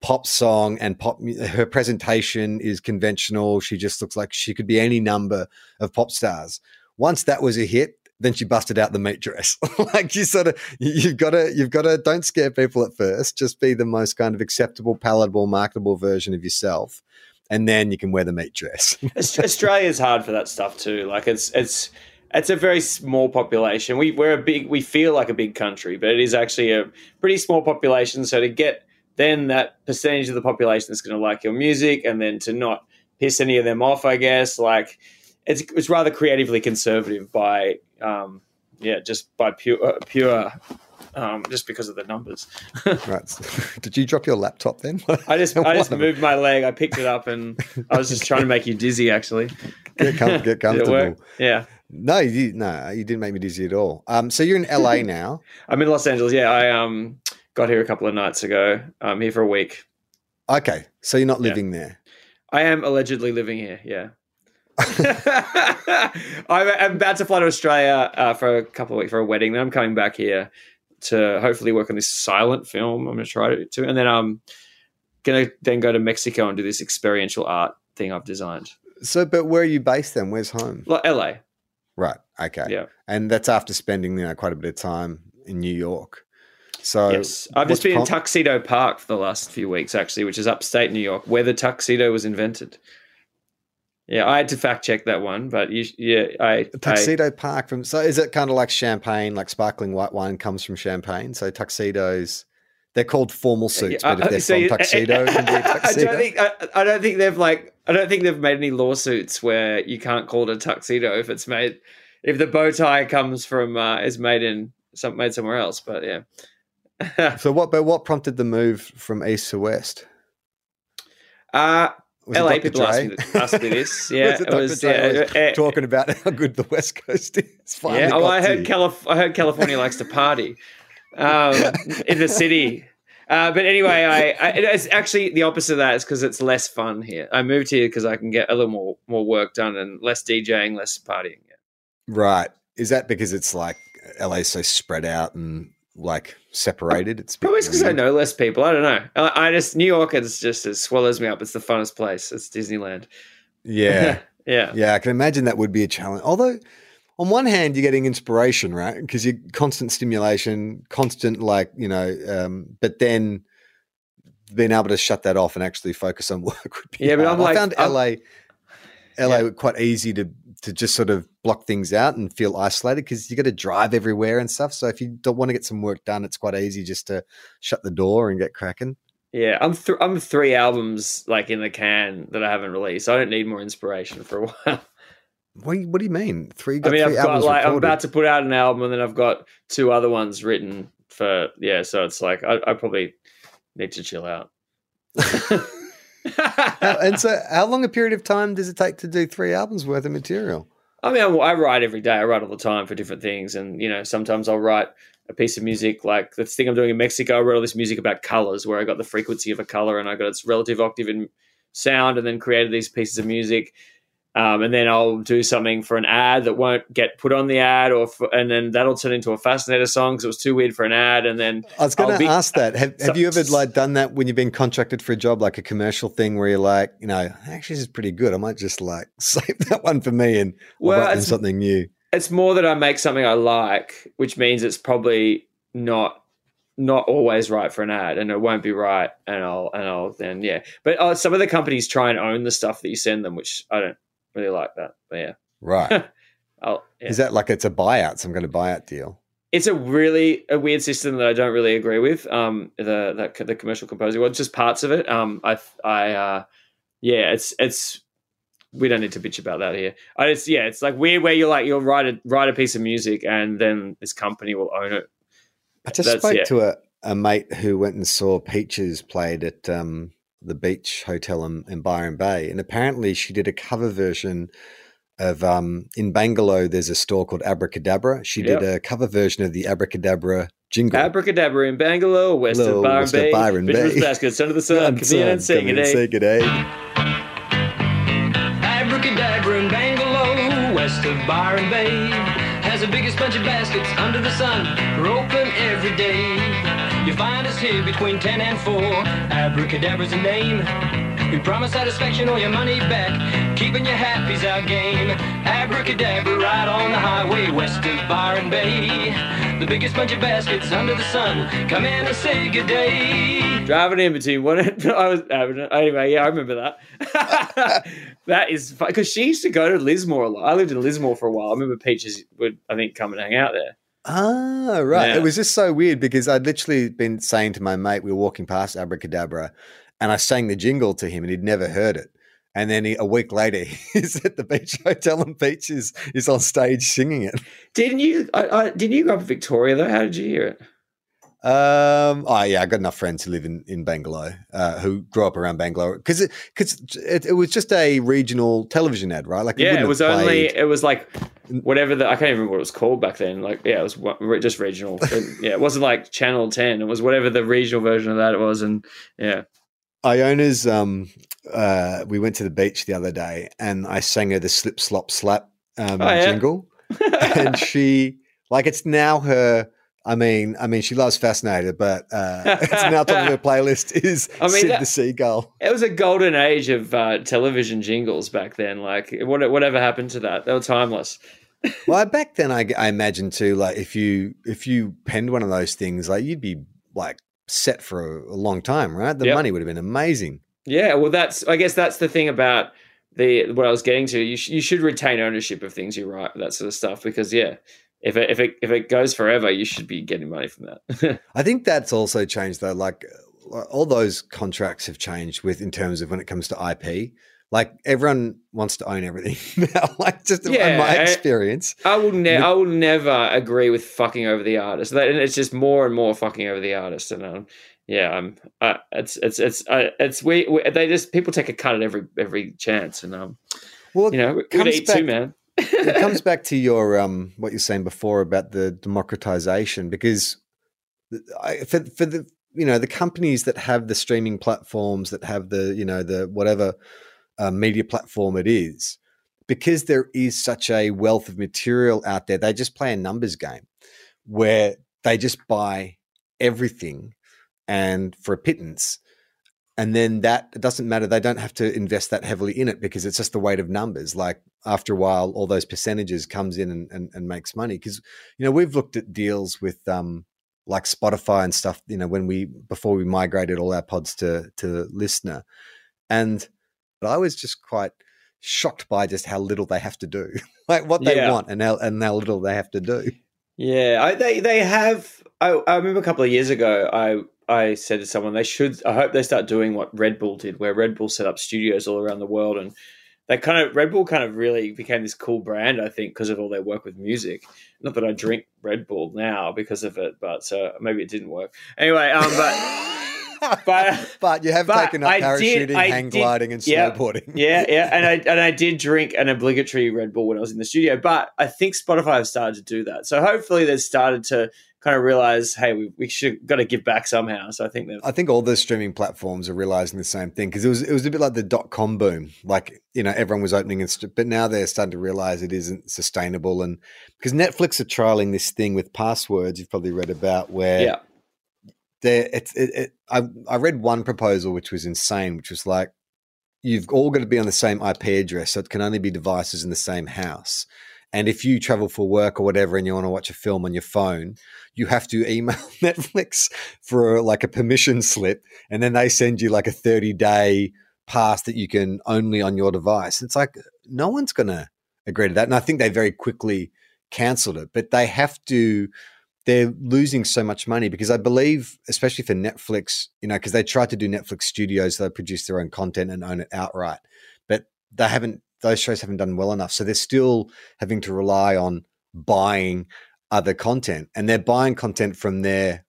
pop song and pop her presentation is conventional. She just looks like she could be any number of pop stars. Once that was a hit, then she busted out the meat dress. like you sort of you've got to you've got to don't scare people at first. Just be the most kind of acceptable, palatable, marketable version of yourself, and then you can wear the meat dress. Australia's hard for that stuff too. Like it's it's it's a very small population. We we're a big we feel like a big country, but it is actually a pretty small population. So to get then that percentage of the population that's going to like your music, and then to not piss any of them off, I guess like it's it's rather creatively conservative by um, yeah, just by pure uh, pure. Um, just because of the numbers. right. Did you drop your laptop then? I just I just moved my leg. I picked it up and I was just trying to make you dizzy. Actually, get, com- get comfortable. Yeah. No, you no, you didn't make me dizzy at all. Um, so you're in LA now. I'm in Los Angeles. Yeah, I um got here a couple of nights ago. I'm here for a week. Okay, so you're not living yeah. there. I am allegedly living here. Yeah. I'm about to fly to Australia uh, for a couple of weeks for a wedding. Then I'm coming back here to hopefully work on this silent film. I'm going to try to, and then I'm going to then go to Mexico and do this experiential art thing I've designed. So, but where are you based then? Where's home? Like LA. Right. Okay. Yeah. And that's after spending you know quite a bit of time in New York. So yes, I've just been prom- in Tuxedo Park for the last few weeks, actually, which is upstate New York, where the tuxedo was invented. Yeah, I had to fact check that one, but you, yeah, I tuxedo I, park from. So is it kind of like champagne, like sparkling white wine comes from champagne? So tuxedos, they're called formal suits, yeah, but if they're so from you, tuxedo, I, tuxedo. I don't think I, I, don't think they've like I don't think they've made any lawsuits where you can't call it a tuxedo if it's made if the bow tie comes from uh, is made in some made somewhere else. But yeah. so what? But what prompted the move from east to west? Uh was LA people ask me, ask me, this. Yeah, was it, it was yeah, uh, talking about how good the West Coast is. yeah, oh, I heard, Calif- I heard California likes to party um, in the city. Uh, but anyway, I, I, it's actually the opposite of that. Is because it's less fun here. I moved here because I can get a little more more work done and less DJing, less partying. Yeah. Right. Is that because it's like LA so spread out and like separated. It's probably because I know less people. I don't know. I, I just New York is just it swallows me up. It's the funnest place. It's Disneyland. Yeah, yeah, yeah. I can imagine that would be a challenge. Although, on one hand, you're getting inspiration, right? Because you're constant stimulation, constant like you know. Um, but then being able to shut that off and actually focus on work would be. Yeah, hard. but I'm like, I found I'm, LA. LA yeah. quite easy to to just sort of block things out and feel isolated because you got to drive everywhere and stuff. So if you don't want to get some work done, it's quite easy just to shut the door and get cracking. Yeah, I'm th- I'm three albums like in the can that I haven't released. I don't need more inspiration for a while. What, what do you mean? Three? I mean, I've got like recorded. I'm about to put out an album, and then I've got two other ones written for yeah. So it's like I, I probably need to chill out. and so, how long a period of time does it take to do three albums worth of material? I mean, I, I write every day. I write all the time for different things, and you know, sometimes I'll write a piece of music like the thing I'm doing in Mexico. I wrote all this music about colors, where I got the frequency of a color and I got its relative octave in sound, and then created these pieces of music. Um, and then I'll do something for an ad that won't get put on the ad, or for, and then that'll turn into a fascinator song because it was too weird for an ad. And then I was going to ask that: have, have you ever like done that when you've been contracted for a job, like a commercial thing, where you're like, you know, actually this is pretty good. I might just like save that one for me and well, write something new. it's more that I make something I like, which means it's probably not not always right for an ad, and it won't be right, and I'll and I'll then yeah. But uh, some of the companies try and own the stuff that you send them, which I don't really like that. But yeah, Right. Yeah. Is that like it's a buyout, So I'm kind of buyout deal? it's a really a weird system that I don't really agree with. Um, the the, the commercial composing one, just parts of it. Um, I I uh, yeah, it's it's we don't need to bitch about that here. I just yeah, it's like weird where you're like you'll write a write a piece of music and then this company will own it. I just That's- spoke yeah. to a, a mate who went and saw Peaches played at um, the Beach Hotel in, in Byron Bay, and apparently she did a cover version of um, in Bangalow. There's a store called Abracadabra. She did a cover version of the Abracadabra jingle. Abracadabra in Bangalow, west Hello, of Byron west of Bay, Byron Benjamin's Bay. baskets under the sun. Come in and sun, sing come it. in, eh? sing it, eh? Abracadabra in Bangalow, west of Byron Bay, has the biggest bunch of baskets under the sun. Open every day. You find us here between 10 and 4. Abracadabra's a name. We promise satisfaction or your money back. Keeping you happy's our game. Abracadabra right on the highway west of Byron Bay. The biggest bunch of baskets under the sun. Come in and say good day. Driving in between one. I was anyway. Yeah, I remember that. that is because she used to go to Lismore a lot. I lived in Lismore for a while. I remember Peaches would, I think, come and hang out there. Ah, right. Yeah. It was just so weird because I'd literally been saying to my mate, we were walking past Abracadabra, and I sang the jingle to him, and he'd never heard it. And then he, a week later, he's at the beach hotel, and Peaches. is, is on stage singing it. Didn't you? I, I, didn't you grow up in Victoria though? How did you hear it? Um, oh yeah, I got enough friends who live in in Bangalow, uh, who grew up around Bangalow because it because it, it was just a regional television ad, right? Like Yeah, it was only it was like whatever the I can't even remember what it was called back then. Like yeah, it was just regional. And, yeah, it wasn't like Channel Ten. It was whatever the regional version of that it was. And yeah, Iona's um uh we went to the beach the other day and I sang her the slip slop slap um Oh, yeah. jingle and she like it's now her I mean I mean she loves fascinator but uh it's now top of her playlist is I mean, Sid that- the Seagull. it was a golden age of uh, television jingles back then. Like what, whatever happened to that? They were timeless. Well back then I, I imagine too like if you if you penned one of those things like you'd be like set for a, a long time right the Yep. money would have been amazing Yeah, well, that's I guess that's the thing about the what I was getting to. You sh- you should retain ownership of things you write, that sort of stuff, because yeah, if it if it if it goes forever, you should be getting money from that. I think that's also changed though. Like uh, all those contracts have changed with in terms of when it comes to IP. Like everyone wants to own everything now. like just in Yeah, my experience. I will ne- With- I will never agree with fucking over the artist. That, and it's just more and more fucking over the artist. And um, yeah, um, uh, it's it's it's uh, it's we, we they just people take a cut at every every chance, and um, Well, you know, we comes would eat back- too, man. It comes back to your um what you're saying before about the democratization because I, for for the you know the companies that have the streaming platforms that have the you know the whatever uh, media platform it is because there is such a wealth of material out there they just play a numbers game where they just buy everything and for a pittance and then that it doesn't matter they don't have to invest that heavily in it because it's just the weight of numbers like after a while all those percentages comes in and, and, and makes money because you know we've looked at deals with um like spotify and stuff you know when we before we migrated all our pods to to listener and but i was just quite shocked by just how little they have to do like what they Yeah. want and how, and how little they have to do Yeah, I, they they have. I, I remember a couple of years ago, I I said to someone they should. I hope they start doing what Red Bull did, where Red Bull set up studios all around the world, and they kind of Red Bull kind of really became this cool brand. I think because of all their work with music. Not that I drink Red Bull now because of it, but so maybe it didn't work. Anyway, um, but but. but you have But taken up I parachuting I hang did- gliding and yeah. snowboarding yeah, yeah, and I and I did drink an obligatory Red Bull when I was in the studio, but I think Spotify have started to do that. So hopefully they've started to kind of realize, hey, we, we should got to give back somehow. So I think they've I think all the streaming platforms are realizing the same thing because it was it was a bit like the dot com boom. Like you know, everyone was opening, and st- but now they're starting to realize it isn't sustainable. And because Netflix are trialing this thing with passwords, you've probably read about where yeah, there it's it, it, I I read one proposal which was insane, which was like you've all got to be on the same IP address, so it can only be devices in the same house. And if you travel for work or whatever and you want to watch a film on your phone, you have to email Netflix for like a permission slip. And then they send you like a 30 day pass that you can only on your device. It's like, no one's going to agree to that. And I think they very quickly cancelled it, but they have to. They're losing so much money because I believe, especially for Netflix, you know, because they tried to do Netflix studios, they produce their own content and own it outright, but they haven't those shows haven't done well enough. So they're still having to rely on buying other content and they're buying content from their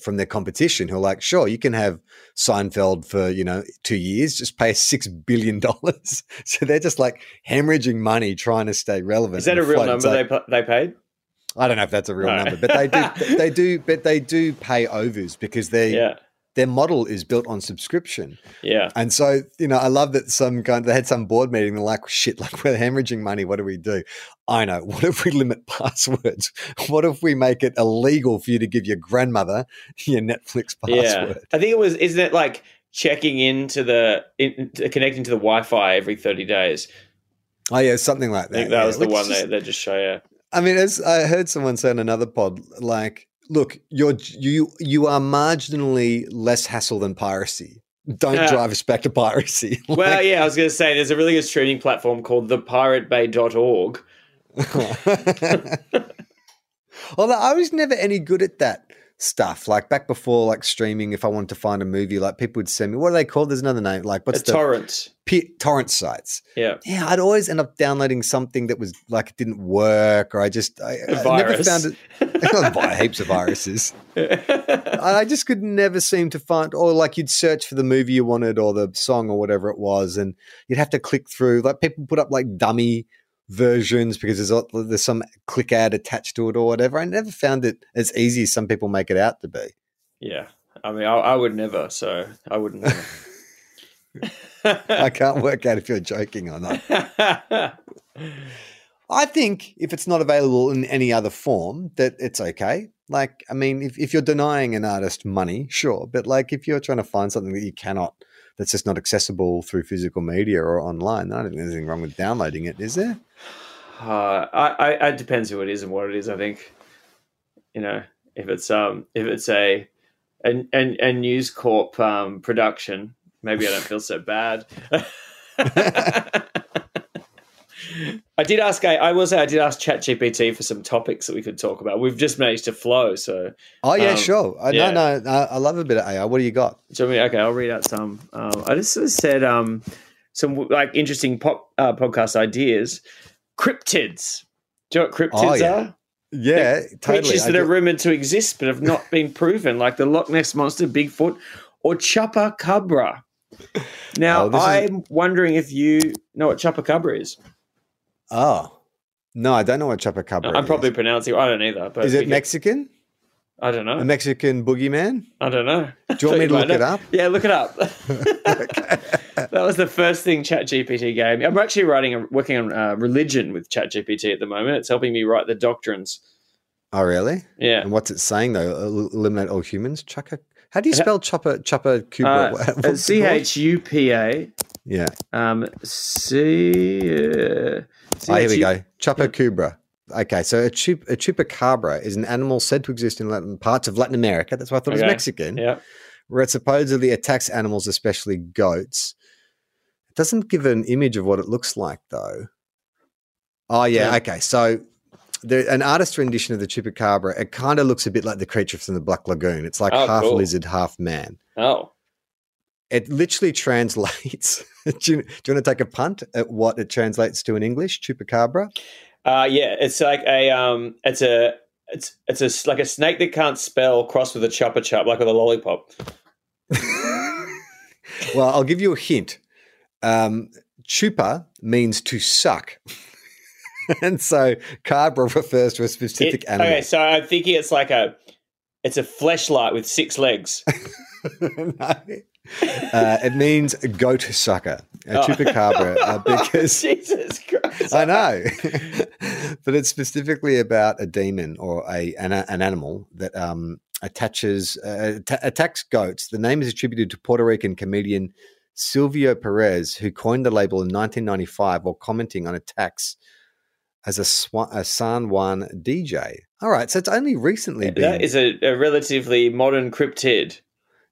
from their competition who are like, sure, you can have Seinfeld for, you know, two years, just pay six billion dollars. so they're just like hemorrhaging money trying to stay relevant. Is that a real number like, they they paid? I don't know if that's a real no. number, but they do they do but they do pay overs because they yeah their model is built on subscription. Yeah. And so, you know, I love that some kind they had some board meeting, they're like, shit, like we're hemorrhaging money. What do we do? I know. What if we limit passwords? What if we make it illegal for you to give your grandmother your Netflix password? Yeah. I think it was, isn't it like checking into the, in, connecting to the Wi Fi every 30 days? Oh, yeah, something like that. I think that yeah. was the one just, they, they just show you. I mean, as I heard someone say on another pod, like, look, you're you you are marginally less hassle than piracy. Don't uh, drive us back to piracy. like, well, yeah, I was going to say there's a really good streaming platform called thepiratebay.org. Although I was never any good at that stuff. Like back before, like streaming, if I wanted to find a movie, like people would send me. What are they called? There's another name. Like what's a the torrent? P- torrent sites. Yeah, yeah. I'd always end up downloading something that was like it didn't work, or I just I, I never found it. I heaps of viruses. I just could never seem to find, or like you'd search for the movie you wanted, or the song, or whatever it was, and you'd have to click through. Like people put up like dummy versions because there's there's some click ad attached to it or whatever. I never found it as easy as some people make it out to be. Yeah, I mean, I, I would never, so I wouldn't. I can't work out if you're joking or not. I think if it's not available in any other form, that it's okay. Like, I mean, if, if you're denying an artist money, sure. But like, if you're trying to find something that you cannot that's just not accessible through physical media or online. I don't think there's anything wrong with downloading it, is there? Uh, I, I, it depends who it is and what it is. I think, you know, if it's um, if it's a a, a, a News Corp um, production, maybe I don't feel so bad. I did ask. I, I will say I did ask ChatGPT for some topics that we could talk about. We've just managed to flow. So. Oh yeah, um, sure. I, yeah. No, no. I love a bit of AI. What do you got? So, okay, I'll read out some. Um, I just sort of said um, some like interesting pop uh, podcast ideas. Cryptids. Do you know what cryptids oh, yeah. are? Yeah, totally. Creatures that are rumored to exist but have not been proven, like the Loch Ness monster, Bigfoot, or Chupacabra. Now, oh, I'm is... wondering if you know what Chupacabra is. Oh. No, I don't know what chupacabra no, I'm probably pronouncing I don't either. But is it Mexican? I don't know. A Mexican boogeyman? I don't know. Do you want me to look it up? Yeah, look it up. that was the first thing ChatGPT gave me. I'm actually writing, a, working on uh, religion with ChatGPT at the moment. It's helping me write the doctrines. Oh, really? Yeah. And what's it saying though? Eliminate all humans? Chucka? How do you spell chopper? Chopper Cuba? Uh, C H U P A. Yeah. Um. C. Uh, oh, here we go. Chupacabra. Okay, so a, chup- a chupacabra is an animal said to exist in Latin, parts of Latin America. That's why I thought okay. it was Mexican. Yeah. Where it supposedly attacks animals, especially goats. It doesn't give an image of what it looks like, though. Oh, yeah. yeah. Okay. So the, an artist rendition of the chupacabra, it kind of looks a bit like the creature from the Black Lagoon. It's like oh, half cool. lizard, half man. Oh. It literally translates. do, you, do, you, want to take a punt at what it translates to in English? Chupacabra. Uh, yeah, it's like a um, it's a it's it's a like a snake that can't spell crossed with a chopper chop, like with a lollipop. well, I'll give you a hint. Um, chupa means to suck. and so cabra refers to a specific it, animal. Okay, so I'm thinking it's like a it's a fleshlight with six legs. no. Uh, it means goat sucker, a oh. chupacabra, uh, because Jesus Christ, I know, but it's specifically about a demon or a an, an animal that um, attaches uh, t- attacks goats. The name is attributed to Puerto Rican comedian Silvio Perez, who coined the label in 1995 while commenting on attacks as a, Swan, a San Juan DJ. All right, so it's only recently been. That is a, a relatively modern cryptid.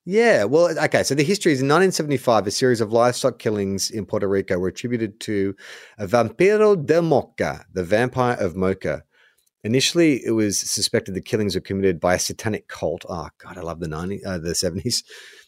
Yeah, well, okay. So the history is in 1975, a series of livestock killings in Puerto Rico were attributed to a Vampiro de Moca, the vampire of Moca. Initially, it was suspected the killings were committed by a satanic cult. Oh God, I love the 90s, uh, the 70s,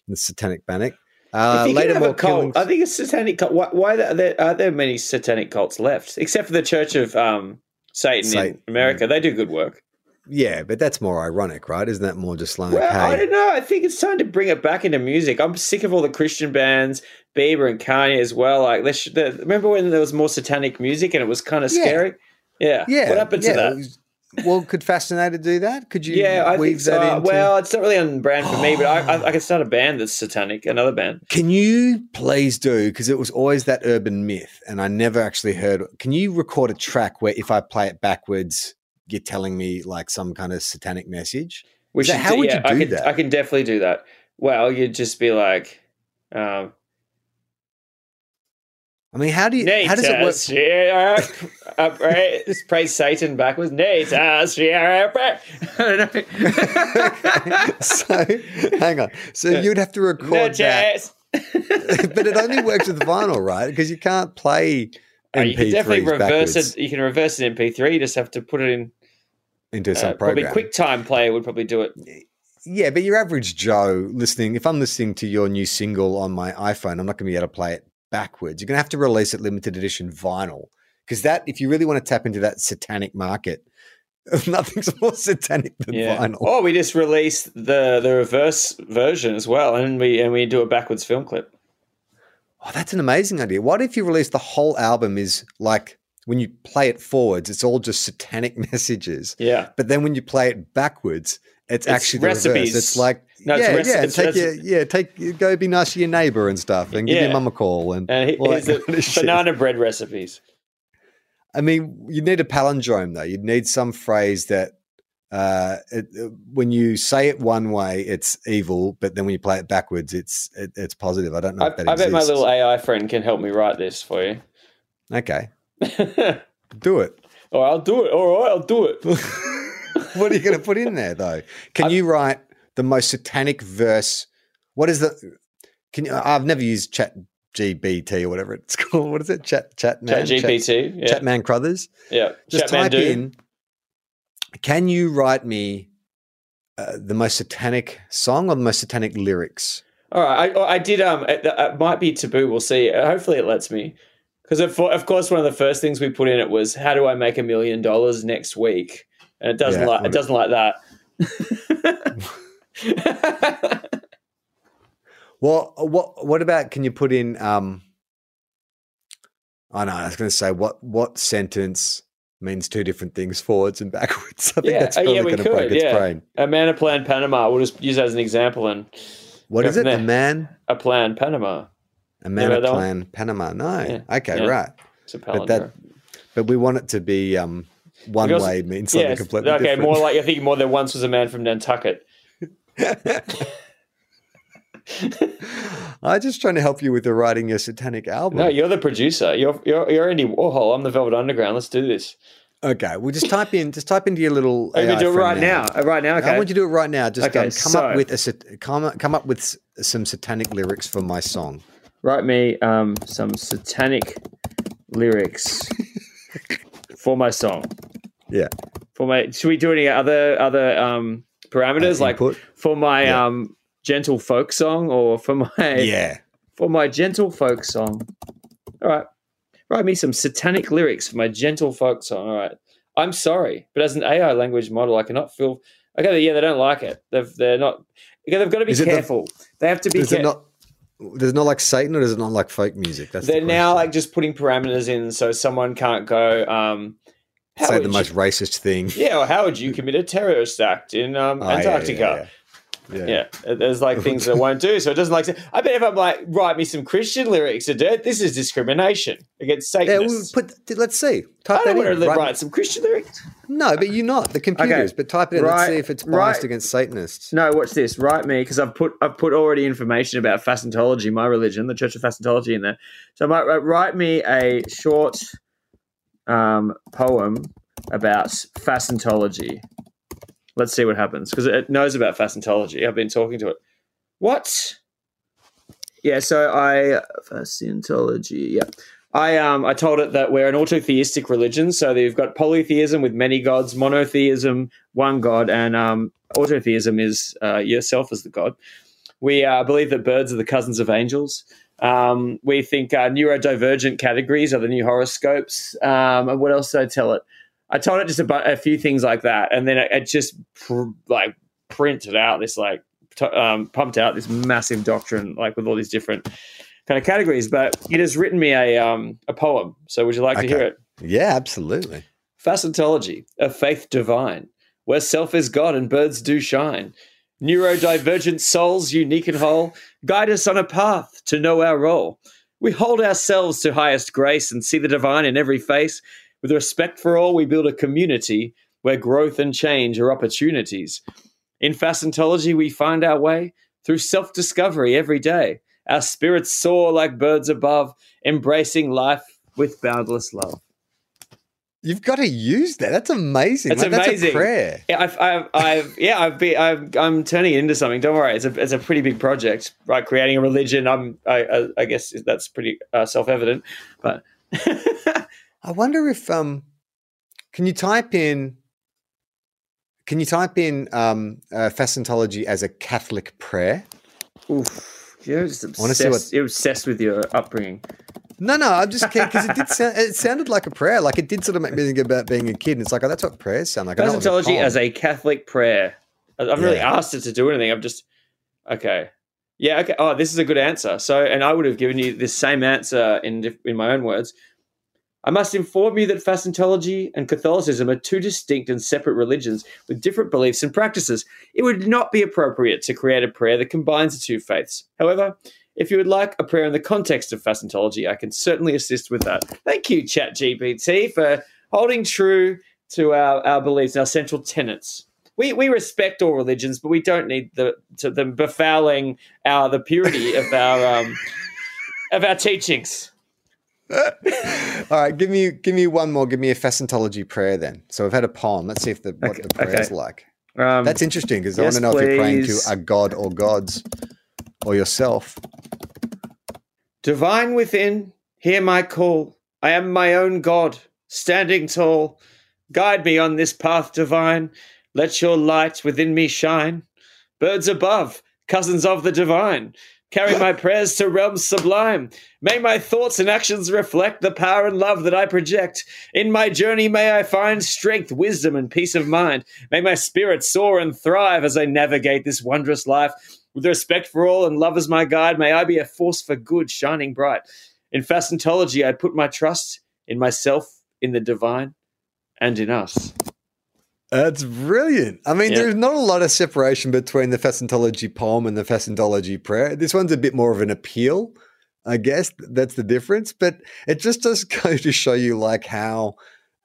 the satanic panic. Uh, later, more cult, killings. I think a satanic cult. Why, why are there, are there many satanic cults left? Except for the Church of um, Satan, Satan, in America. They do good work. yeah, but that's more ironic, right? Isn't that more just like, Well, I don't know. I think it's time to bring it back into music. I'm sick of all the Christian bands, Bieber and Kanye as well. Like, let's, the, remember when there was more satanic music and it was kind of Yeah. scary? Yeah. yeah, What happened yeah, to that? Well, could Fascinator do that? Could you Yeah, I weave think so. that into? Well, it's not really on brand for me, but I, I, I could start a band that's satanic, another band. Can you please do because it was always that urban myth, and I never actually heard. Can you record a track where if I play it backwards, you're telling me like some kind of satanic message? We So how do- would you I do could, that? I can definitely do that. Well, you'd just be like, um, I mean, how do you? How does it work? Nature, upright, praise Satan backwards. Nature, upright. I don't know. so hang on. So you'd have to record that, but it only works with vinyl, right? Because you can't play Oh, you can definitely MP3s reverse backwards it. You can reverse an MP3. You just have to put it in. into Uh, some probably. QuickTime Player would probably do it. Yeah, but your average Joe listening, if I'm listening to your new single on my iPhone, I'm not going to be able to play it backwards. You're going to have to release it limited edition vinyl because that, if you really want to tap into that satanic market, nothing's more satanic than Yeah. vinyl. Or we just release the the reverse version as well, and we and we do a backwards film clip. Oh, that's an amazing idea. What if you release the whole album is like when you play it forwards, it's all just satanic messages, Yeah. but then when you play it backwards, it's, It's actually the reverse. It's like No, yeah, yeah, it's take rec- your, yeah, take go be nice to your neighbor and stuff, and give Yeah. your mum a call and And he- all that the kind of shit. banana bread recipes. I mean, you need a palindrome though. You'd need some phrase that uh, it, uh, when you say it one way, it's evil, but then when you play it backwards, it's it, it's positive. I don't know I, if that I bet my little AI friend can help me write this for you. Okay, do it. oh, I'll do it. All right, I'll do it. what are you going to put in there though? Can you write the most satanic verse? What is the? Can you? I've never used Chat GBT or whatever it's called. What is it? Chat Chat Man. Chat GPT. Yeah. Chat Man Crothers. yeah. Just Chatman type in. Can you write me uh, the most satanic song or the most satanic lyrics? All right, I, I did. Um, it, it might be taboo. We'll see. Hopefully, it lets me. Because of, of course, one of the first things we put in it was, "How do I make a million dollars next week?" And it doesn't Yeah, like it doesn't like that. Well, what what about? Can you put in? Um, I know. I was going to say what what sentence means two different things forwards and backwards. I think Yeah, that's probably yeah, we going to break its yeah. brain. a man, a plan, Panama. We'll just use that as an example. And what is it? A man, a plan, Panama. a man, a that one. plan, Panama. No, Yeah, okay, yeah. right. It's a But that but we want it to be um, one Because- way means something completely okay, different. more like I think more than once was a man from Nantucket. I'm just trying to help you with the writing your satanic album. No, you're the producer. You're you're you're Andy Warhol. I'm the Velvet Underground. Let's do this. okay, well, just type in, just type into your little. Oh, you AI can do it right now. Uh, Right now, okay. I want you to do it right now. Just Okay, come up with a come come up with some satanic lyrics for my song. Write me um, some satanic lyrics for my song. Yeah, For my, should we do any other other um, parameters Uh, like for my Yeah. um, gentle folk song or for my yeah. for my gentle folk song? All right, write me some satanic lyrics for my gentle folk song. All right, I'm sorry, but as an AI language model, I cannot feel. Okay, yeah, they don't like it. They've they're not. Okay, they've got to be Is the- careful. they have to be Is it careful. not? It not like Satan, or does it not like folk music? That's They're now like just putting parameters in so someone can't go. Um, how say would the you- most racist thing. Yeah, or how would you commit a terrorist act in um, Oh, yeah, yeah, Antarctica? Yeah, yeah. Yeah, there's like things that won't do. So it doesn't like. I bet if I'm like, write me some Christian lyrics to dirt. this is discrimination against Satanists. Yeah, Satanists. well, put, let's see. Type I don't want in. to Right- write some Christian lyrics. No, but you're not. The computers. But type it in. Right, let's see if it's biased right. against Satanists. No, watch this. Write me because I've put I've put already information about Fascintology, my religion, the Church of Fascintology, in there. So I might write- write me a short um, poem about Fascintology. Let's see what happens because it knows about Fascintology. I've been talking to it. What? Yeah, so I Fascintology. Yeah, I um I told it that we're an autotheistic religion, so you've got polytheism with many gods, monotheism, one god, and um autotheism is uh, yourself as the god. We uh, believe that birds are the cousins of angels. Um, we think uh, neurodivergent categories are the new horoscopes. Um, and what else did I tell it? I told it just about a few things like that, and then it, it just pr- like printed out this like t- um, pumped out this massive doctrine like with all these different kind of categories. But it has written me a um, a poem. So would you like Okay. to hear it? Yeah, absolutely. Fascintology, a faith divine, where self is God and birds do shine. Neurodivergent souls, unique and whole, guide us on a path to know our role. We hold ourselves to highest grace and see the divine in every face. With respect for all, we build a community where growth and change are opportunities. In Fascintology, we find our way through self discovery every day. Our spirits soar like birds above, embracing life with boundless love. You've got to use that. That's amazing. It's Like, That's amazing. a prayer. Yeah, I've, I've, I've yeah, I've been, I've, I'm turning it into something. Don't worry, it's a, it's a pretty big project, right? Creating a religion. I'm, I, I, I guess that's pretty uh, self-evident, but I wonder if um, can you type in? Can you type in um, uh, Fascintology as a Catholic prayer? oof, you're just obsessed. You're obsessed with your upbringing. No, no, I'm just kidding because it did sound, it sounded like a prayer. Like it did sort of make me think about being a kid. And it's like, oh, that's what prayers sound like. I know it was a as a Catholic prayer. I- I haven't really asked it to do anything. I'm just okay. Yeah. Okay. Oh, this is a good answer. So, and I would have given you this same answer in in my own words. I must inform you that Fascintology and Catholicism are two distinct and separate religions with different beliefs and practices. It would not be appropriate to create a prayer that combines the two faiths. However, if you would like a prayer in the context of Fascintology, I can certainly assist with that. Thank you, ChatGPT, for holding true to our, our beliefs and our central tenets. We, we respect all religions, but we don't need the to them befouling our the purity of our um, of our teachings. All right, give me give me one more. Give me a Fascintology prayer then. So we've had a poem. Let's see if the what Okay, the prayer's okay. like. Um, That's interesting because I want to know if you're praying to a god or gods or yourself. Divine within, hear my call. I am my own God, standing tall. Guide me on this path divine. Let your light within me shine. Birds above, cousins of the divine, carry my prayers to realms sublime. May my thoughts and actions reflect the power and love that I project. In my journey, may I find strength, wisdom, and peace of mind. May my spirit soar and thrive as I navigate this wondrous life. With respect for all and love as my guide, may I be a force for good, shining bright. In Fascintology, I put my trust in myself, in the divine, and in us. That's brilliant. I mean, Yeah. there's not a lot of separation between the Fascintology poem and the Fascintology prayer. This one's a bit more of an appeal, I guess. That's the difference. But it just does go to show you like how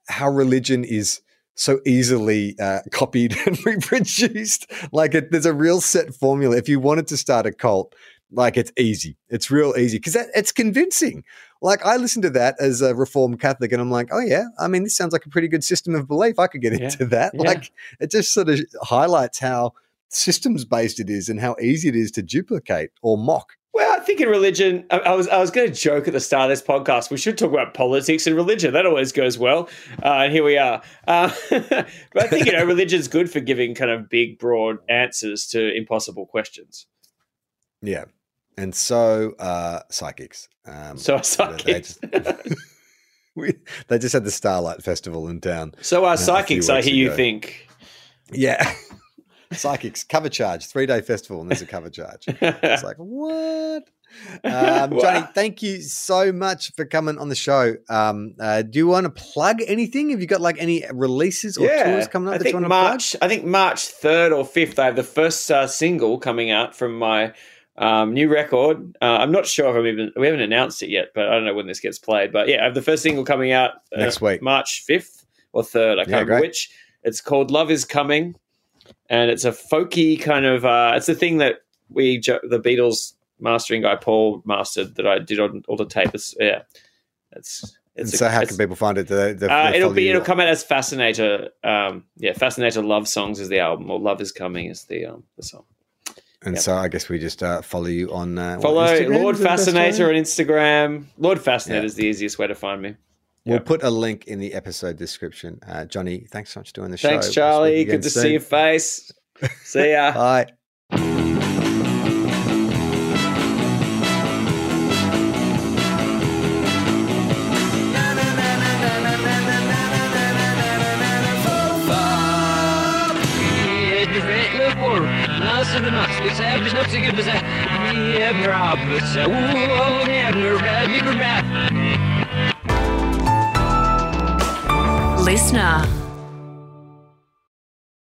how religion is so easily uh, copied and reproduced. Like it, there's a real set formula. If you wanted to start a cult, like it's easy. It's real easy because it's convincing. Like I listen to that as a Reformed Catholic, and I'm like, oh yeah, I mean, this sounds like a pretty good system of belief. I could get Yeah. into that. Yeah. Like it just sort of highlights how systems based it is and how easy it is to duplicate or mock. Well, I think in religion, I, I was I was going to joke at the start of this podcast. We should talk about politics and religion. That always goes well, uh, and here we are. Uh, but I think you know, religion's good for giving kind of big, broad answers to impossible questions. Yeah. And so uh, psychics. Um, So are they psychics. just- we, they just had the Starlight Festival in town. so are psychics. I hear you think. Yeah. Psychics, cover charge, three day festival, and there's a cover charge. It's like, what? Um, Johnny, thank you so much for coming on the show. Um, uh, do you want to plug anything? Have you got like any releases or tours coming up I that think you want to plug? March. I think March third or fifth. I have the first uh, single coming out from my um, new record. Uh, I'm not sure if I've even we haven't announced it yet, but I don't know when this gets played. But yeah, I have the first single coming out uh, Next week. March fifth or third. I can't Yeah, remember which. It's called "Love Is Coming," and it's a folky kind of. Uh, it's the thing that we the Beatles mastering guy Paul mastered that I did on all the tape. It's, yeah, it's And It's a- so, how it's- can people find it? They, do Uh, it'll be it'll come out as Fascinator. Um, yeah, Fascinator Love Songs is the album, or Love is Coming is the um, the song. And Yep. so, I guess we just uh, follow you on uh, Follow Instagram? Lord Is that the best Fascinator on Instagram. Lord Fascinator Yeah. is the easiest way to find me. We'll Yep. put a link in the episode description. Uh, Johnny, thanks so much for doing the show. Thanks, We'll Charlie. Good to soon. see your face. See ya. Bye. Listener.